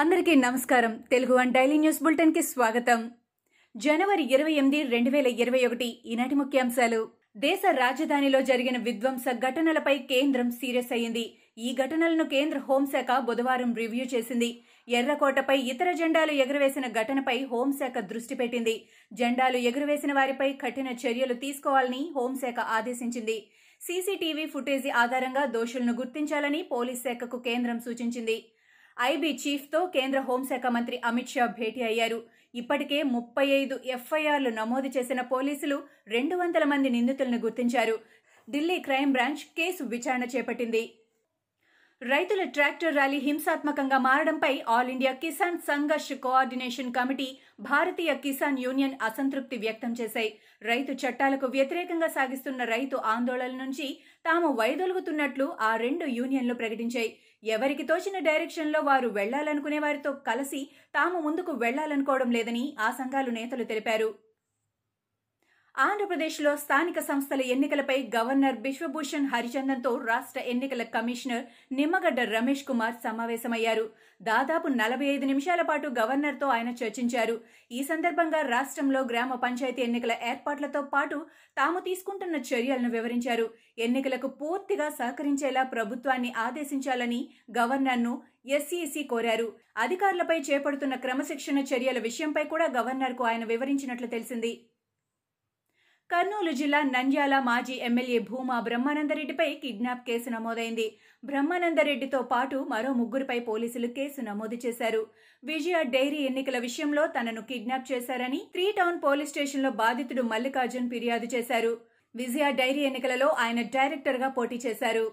అందరికీ నమస్కారం. Telugu one daily news బులెటిన్కి స్వాగతం. జనవరి ఇరవై ఎనిమిది రెండు వేల ఇరవై ఒకటి ఈనాటి ముఖ్యాంశాలు. దేశ రాజధానిలో జరిగిన విధ్వంస ఘటనలపై కేంద్రం సీరియస్ అయింది ఈ ఘటనలను కేంద్ర హోంశాఖ బుధవారం రివ్యూ చేసింది. ఎర్రకోటపై ఇతర జెండాలు ఎగురవేసిన ఘటనపై హోంశాఖ దృష్టి పెట్టింది. జెండాలు ఎగురవేసిన వారిపై కఠిన చర్యలు తీసుకోవాలని హోంశాఖ ఆదేశించింది. సీసీటీవీ ఫుటేజీ ఆధారంగా దోషులను గుర్తించాలని పోలీస్ శాఖకు కేంద్రం సూచించింది. ఐబీ చీఫ్తో కేంద్ర హోంశాఖ మంత్రి అమిత్ షా భేటీ అయ్యారు. ఇప్పటికే ముప్పై ఐదు ఎఫ్ఐఆర్లు నమోదు చేసిన పోలీసులు రెండు వందల మంది నిందితులను గుర్తించారు. ఢిల్లీ క్రైమ్ బ్రాంచ్ కేసు విచారణ చేపట్టింది. రైతుల ట్రాక్టర్ ర్యాలీ హింసాత్మకంగా మారడంపై all India Kisan Sangharsh coordination committee Bharatiya Kisan union అసంతృప్తి వ్యక్తం చేశాయి. రైతు చట్టాలకు వ్యతిరేకంగా సాగిస్తున్న రైతు ఆందోళన నుంచి తాము వైదొలుగుతున్నట్లు ఆ రెండు యూనియన్లు ప్రకటించాయి. ఎవరికి తోచిన డైరెక్షన్లో వారు వెళ్ళాలనుకునే వారితో కలిసి తాము ముందుకు వెళ్ళాలనుకోవడం లేదని ఆ సంఘాలు నేతలు తెలిపారు. ఆంధ్రప్రదేశ్లో స్థానిక సంస్థల ఎన్నికలపై గవర్నర్ బిశ్వభూషణ్ హరిచందన్తో రాష్ట్ర ఎన్నికల కమిషనర్ నిమ్మగడ్డ రమేష్ కుమార్ సమావేశమయ్యారు. దాదాపు నలభై ఐదు నిమిషాల పాటు గవర్నర్తో ఆయన చర్చించారు. ఈ సందర్భంగా రాష్ట్రంలో గ్రామ పంచాయతీ ఎన్నికల ఏర్పాట్లతో పాటు తాము తీసుకుంటున్న చర్యలను వివరించారు. ఎన్నికలకు పూర్తిగా సహకరించేలా ప్రభుత్వాన్ని ఆదేశించాలని గవర్నర్ను ఎస్ఈసి కోరారు. అధికారులపై చేపడుతున్న క్రమశిక్షణ చర్యల విషయంపై కూడా గవర్నర్కు ఆయన వివరించినట్లు తెలిసింది. కర్నూలు జిల్లా నంద్యాల మాజీ ఎమ్మెల్యే భూమా బ్రహ్మానందరెడ్డిపై కిడ్నాప్ కేసు నమోదైంది. బ్రహ్మానందరెడ్డితో పాటు మరో ముగ్గురిపై పోలీసులు కేసు నమోదు చేశారు. విజయ డైరీ ఎన్నికల విషయంలో తనను కిడ్నాప్ చేశారని త్రీ టౌన్ పోలీస్ స్టేషన్లో బాధితుడు మల్లికార్జున్ ఫిర్యాదు చేశారు. విజయ డైరీ ఎన్నికలలో ఆయన డైరెక్టర్గా పోటీ చేశారు.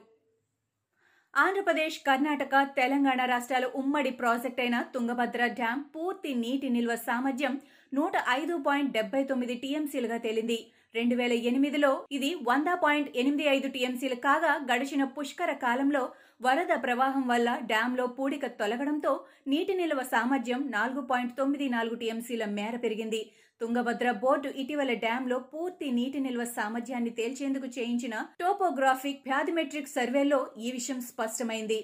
ఆంధ్రప్రదేశ్ కర్ణాటక తెలంగాణ రాష్ట్రాల ఉమ్మడి ప్రాజెక్ట్ అయిన తుంగభద్ర డ్యాం పూర్తి నీటి నిల్వ సామర్థ్యం నూట ఐదు పాయింట్ డెబ్బై తొమ్మిది టీఎంసీలుగా తేలింది. రెండు వేల ఎనిమిదిలో ఇది వంద పాయింట్ ఎనిమిది ఐదు టీఎంసీలు కాగా గడిచిన పుష్కర కాలంలో వరద ప్రవాహం వల్ల డ్యాంలో పూడిక తొలగడంతో నీటి నిల్వ సామర్థ్యం నాలుగు పాయింట్ తొమ్మిది నాలుగు టీఎంసీల మేర పెరిగింది. తుంగభద్ర బోర్డు ఇటీవల డ్యాంలో పూర్తి నీటి నిల్వ సామర్థ్యాన్ని తేల్చేందుకు చేయించిన టోపోగ్రాఫిక్ ప్యాథమెట్రిక్ సర్వేలో ఈ విషయం స్పష్టమైంది.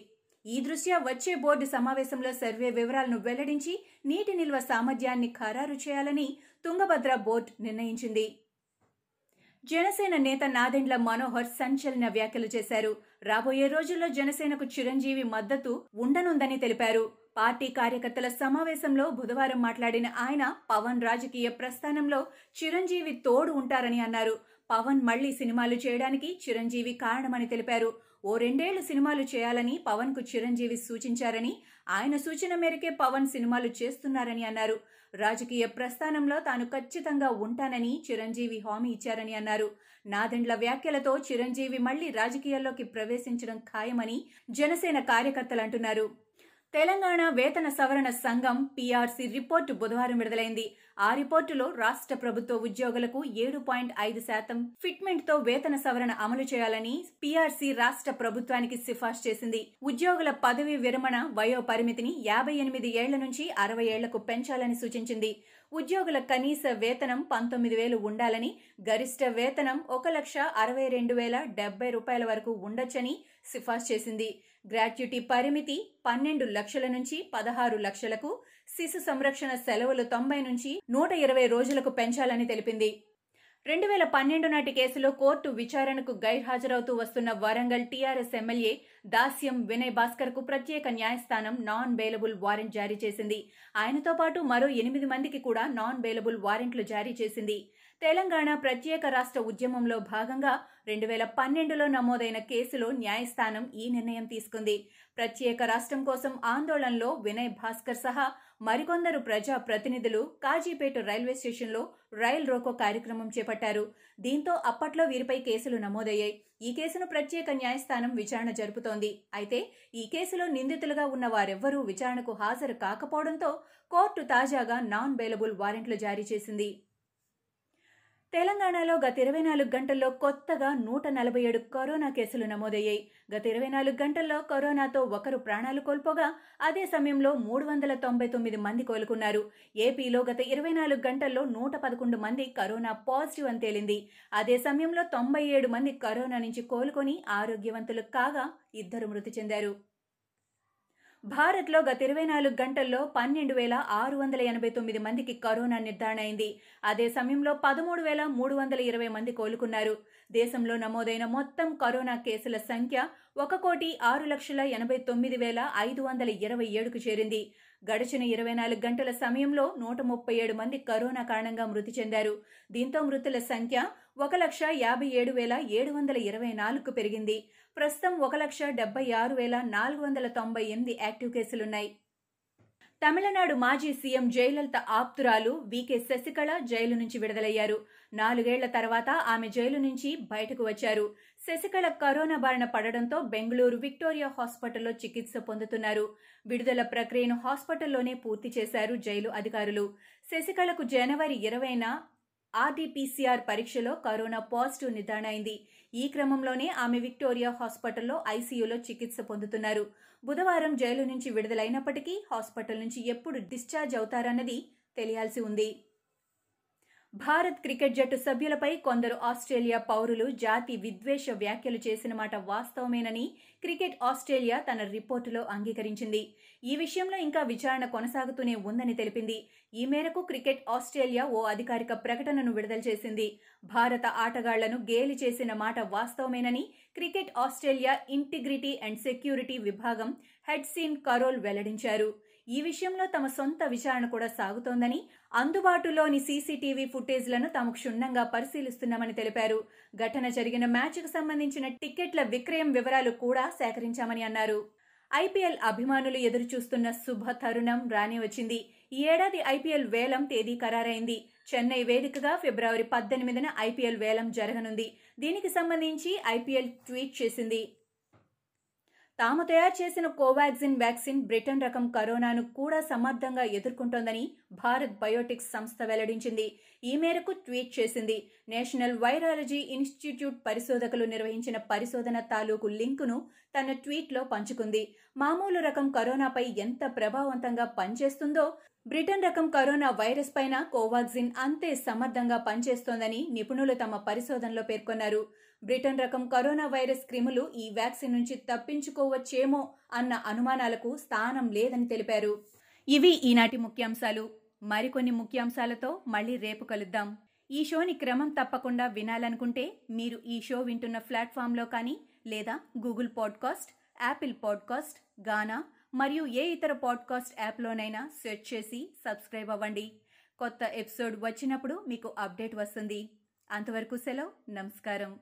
ఈ దృష్ట్యా వచ్చే బోర్డు సమావేశంలో సర్వే వివరాలను వెల్లడించి నీటి నిల్వ సామర్థ్యాన్ని ఖరారు చేయాలని తుంగభద్ర బోర్డు నిర్ణయించింది. జనసేన నేత నాదెండ్ల మనోహర్ సంచలన వ్యాఖ్యలు చేశారు. రాబోయే రోజుల్లో జనసేనకు చిరంజీవి మద్దతు ఉండనుందని తెలిపారు. పార్టీ కార్యకర్తల సమావేశంలో బుధవారం మాట్లాడిన ఆయన పవన్ రాజకీయ ప్రస్థానంలో చిరంజీవి తోడు ఉంటారని అన్నారు. పవన్ మళ్ళీ సినిమాలు చేయడానికి చిరంజీవి కారణమని తెలిపారు. ఓ రెండేళ్ళు సినిమాలు చేయాలని పవన్కు చిరంజీవి సూచించారని ఆయన సూచన మేరకే పవన్ సినిమాలు చేస్తున్నారని అన్నారు. రాజకీయ ప్రస్థానంలో తాను ఖచ్చితంగా ఉంటానని చిరంజీవి హామీ ఇచ్చారని అన్నారు. నాదెండ్ల వ్యాఖ్యలతో చిరంజీవి మళ్ళీ రాజకీయాల్లోకి ప్రవేశించడం ఖాయమని జనసేన కార్యకర్తలు అంటున్నారు తెలంగాణ వేతన సవరణ సంఘం పీఆర్సీ రిపోర్టు బుధవారం విడుదలైంది. ఆ రిపోర్టులో రాష్ట్ర ప్రభుత్వ ఉద్యోగులకు ఏడు పాయింట్ ఐదు శాతం ఫిట్మెంట్తో వేతన సవరణ అమలు చేయాలని పీఆర్సీ రాష్ట్ర ప్రభుత్వానికి సిఫార్సు చేసింది. ఉద్యోగుల పదవి విరమణ వయో పరిమితిని యాభై ఎనిమిది ఏళ్ళ నుంచి అరవై ఏళ్ళకు పెంచాలని సూచించింది. ఉద్యోగుల కనీస వేతనం పంతొమ్మిది వేలు ఉండాలని గరిష్ట వేతనం ఒక లక్ష అరవై రెండు వేల డెబ్బై రూపాయల వరకు ఉండొచ్చని సిఫార్సు చేసింది. గ్రాట్యుటీ పరిమితి పన్నెండు లక్షల నుంచి పదహారు లక్షలకు శిశు సంరక్షణ సెలవులు తొంభై నుంచి నూట ఇరవై రోజులకు పెంచాలని తెలిపింది. రెండు వేల పన్నెండు నాటి కేసులో కోర్టు విచారణకు గైర్హాజరవుతూ వస్తున్న వరంగల్ టీఆర్ఎస్ ఎమ్మెల్యే దాస్యం వినయ్ భాస్కర్కు ప్రత్యేక న్యాయస్థానం నాన్ బెయిలబుల్ వారెంట్ జారీ చేసింది. ఆయనతో పాటు మరో ఎనిమిది మందికి కూడా నాన్ బెయిలబుల్ వారెంట్లు జారీ చేసింది. తెలంగాణ ప్రత్యేక రాష్ట్ర ఉద్యమంలో భాగంగా రెండు వేల పన్నెండులో నమోదైన కేసులో న్యాయస్థానం ఈ నిర్ణయం తీసుకుంది. ప్రత్యేక రాష్ట్రం కోసం ఆందోళనలో వినయ్ భాస్కర్ సహా మరికొందరు ప్రజా ప్రతినిధులు కాజీపేట రైల్వే స్టేషన్లో రైల్ రోకో కార్యక్రమం చేపట్టారు. దీంతో అప్పట్లో వీరిపై కేసులు నమోదయ్యాయి. ఈ కేసును ప్రత్యేక న్యాయస్థానం విచారణ జరుపుతోంది. అయితే ఈ కేసులో నిందితులుగా ఉన్న వారెవ్వరూ విచారణకు హాజరు కాకపోవడంతో కోర్టు తాజాగా నాన్ బెయిలబుల్ వారెంట్లు జారీ చేసింది. తెలంగాణలో గత ఇరవై నాలుగు గంటల్లో కొత్తగా నూట నలభై ఏడు కరోనా కేసులు నమోదయ్యాయి. గత ఇరవై నాలుగు గంటల్లో కరోనాతో ఒకరు ప్రాణాలు కోల్పోగా అదే సమయంలో మూడు వందల తొంభై తొమ్మిది మంది కోలుకున్నారు. ఏపీలో గత ఇరవై నాలుగు గంటల్లో నూట పదకొండు మంది కరోనా పాజిటివ్ అని తేలింది. అదే సమయంలో తొంభై ఏడు మంది కరోనా నుంచి కోలుకొని ఆరోగ్యవంతులు కాగా ఇద్దరు మృతి చెందారు. భారత్లో గత ఇరవై నాలుగు గంటల్లో పన్నెండు వేల ఆరు వందల ఎనభై తొమ్మిది మందికి కరోనా నిర్ధారణ అయింది. అదే సమయంలో పదమూడు వేల మూడు వందల ఇరవై మంది కోలుకున్నారు. దేశంలో నమోదైన మొత్తం కరోనా కేసుల సంఖ్య ఒక కోటి ఆరు లక్షల ఎనభై తొమ్మిది వేల ఐదు వందల ఇరవై ఏడుకు చేరింది. గడిచిన ఇరవై నాలుగు గంటల సమయంలో నూట ముప్పై ఏడు మంది కరోనా కారణంగా మృతి చెందారు. దీంతో మృతుల సంఖ్య ఒక లక్ష యాభై ఏడు వేల ఏడు వందల ఇరవై నాలుగుకు పెరిగింది. ప్రస్తుతం ఒక లక్ష డెబ్బై ఆరు వేల నాలుగు వందల తొంభై ఎనిమిది యాక్టివ్ కేసులున్నాయి. తమిళనాడు మాజీ సీఎం జయలలిత ఆప్తురాలు వికే శశికళ జైలు నుంచి విడుదలయ్యారు. నాలుగేళ్ళ తర్వాత ఆమె జైలు నుంచి బయటకు వచ్చారు. శశికళ కరోనా బారిన పడడంతో బెంగళూరు విక్టోరియా హాస్పిటల్లో చికిత్స పొందుతున్నారు. విడుదల ప్రక్రియను హాస్పిటల్లోనే పూర్తి చేశారు జైలు అధికారులు. శశికళకు జనవరి ఇరవైన ఆర్టీపీసీఆర్ పరీక్షలో కరోనా పాజిటివ్ నిర్ధారణ అయింది ఈ క్రమంలోనే ఆమె విక్టోరియా హాస్పిటల్లో ఐసీయూలో చికిత్స పొందుతున్నారు. బుధవారం జైలు నుంచి విడుదలైనప్పటికీ హాస్పిటల్ నుంచి ఎప్పుడు డిశ్చార్జ్ అవుతారన్నది తెలియాల్సి ఉంది. భారత్ క్రికెట్ జట్టు సభ్యులపై కొందరు ఆస్ట్రేలియా పౌరులు జాతి విద్వేష వ్యాఖ్యలు చేసిన మాట వాస్తవమేనని క్రికెట్ ఆస్ట్రేలియా తన రిపోర్టులో అంగీకరించింది. ఈ విషయంలో ఇంకా విచారణ కొనసాగుతూనే ఉందని తెలిపింది. ఈ మేరకు క్రికెట్ ఆస్ట్రేలియా ఓ అధికారిక ప్రకటనను విడుదల చేసింది. భారత ఆటగాళ్ళను గేలి చేసిన మాట వాస్తవమేనని cricket Australia integrity and security విభాగం హెడ్ సీన్ కరోల్ వెల్లడించారు. ఈ విషయంలో తమ సొంత విచారణ కూడా సాగుతోందని అందుబాటులోని సీసీటీవీ ఫుటేజ్లను తాము క్షుణ్ణంగా పరిశీలిస్తున్నామని తెలిపారు. ఘటన జరిగిన మ్యాచ్కు సంబంధించిన టిక్కెట్ల విక్రయం వివరాలు కూడా సేకరించామని అన్నారు. ఐపీఎల్ అభిమానులు ఎదురు చూస్తున్న శుభ తరుణం రాని వచ్చింది. ఈ ఏడాది ఐపీఎల్ వేలం తేదీ ఖరారైంది. చెన్నై వేదికగా ఫిబ్రవరి పద్దెనిమిదిన ఐపీఎల్ వేలం జరగనుంది. దీనికి సంబంధించి ఐపీఎల్ ట్వీట్ చేసింది. తాము తయారు చేసిన కోవాక్సిన్ వ్యాక్సిన్ బ్రిటన్ రకం కరోనాను కూడా సమర్థంగా ఎదుర్కొంటోందని భారత్ బయోటిక్స్ సంస్థ వెల్లడించింది. ఈ మేరకు ట్వీట్ చేసింది. నేషనల్ వైరాలజీ ఇన్స్టిట్యూట్ పరిశోధకులు నిర్వహించిన పరిశోధన తాలూకు లింకును తన ట్వీట్లో పంచుకుంది. మామూలు రకం కరోనాపై ఎంత ప్రభావవంతంగా పనిచేస్తుందో బ్రిటన్ రకం కరోనా వైరస్ పైన కోవాక్సిన్ అంతే సమర్థంగా పనిచేస్తోందని నిపుణులు తమ పరిశోధనలో పేర్కొన్నారు. బ్రిటన్ రకం కరోనా వైరస్ క్రిములు ఈ వ్యాక్సిన్ నుంచి తప్పించుకోవచ్చేమో అన్న అనుమానాలకు స్థానం లేదని తెలిపారు. ఇవి ఈనాటి ముఖ్యాంశాలు. మరికొన్ని ముఖ్యాంశాలతో మళ్ళీ రేపు కలుద్దాం. ఈ షోని క్రమం తప్పకుండా వినాలనుకుంటే మీరు ఈ షో వింటున్న ప్లాట్ఫామ్లో కానీ లేదా Google podcast Apple podcast Gaana మరియు ఏ ఇతర పాడ్కాస్ట్ యాప్లోనైనా సెర్చ్ చేసి సబ్స్క్రైబ్ అవ్వండి. కొత్త ఎపిసోడ్ వచ్చినప్పుడు మీకు అప్డేట్ వస్తుంది. అంతవరకు సెలవు. నమస్కారం.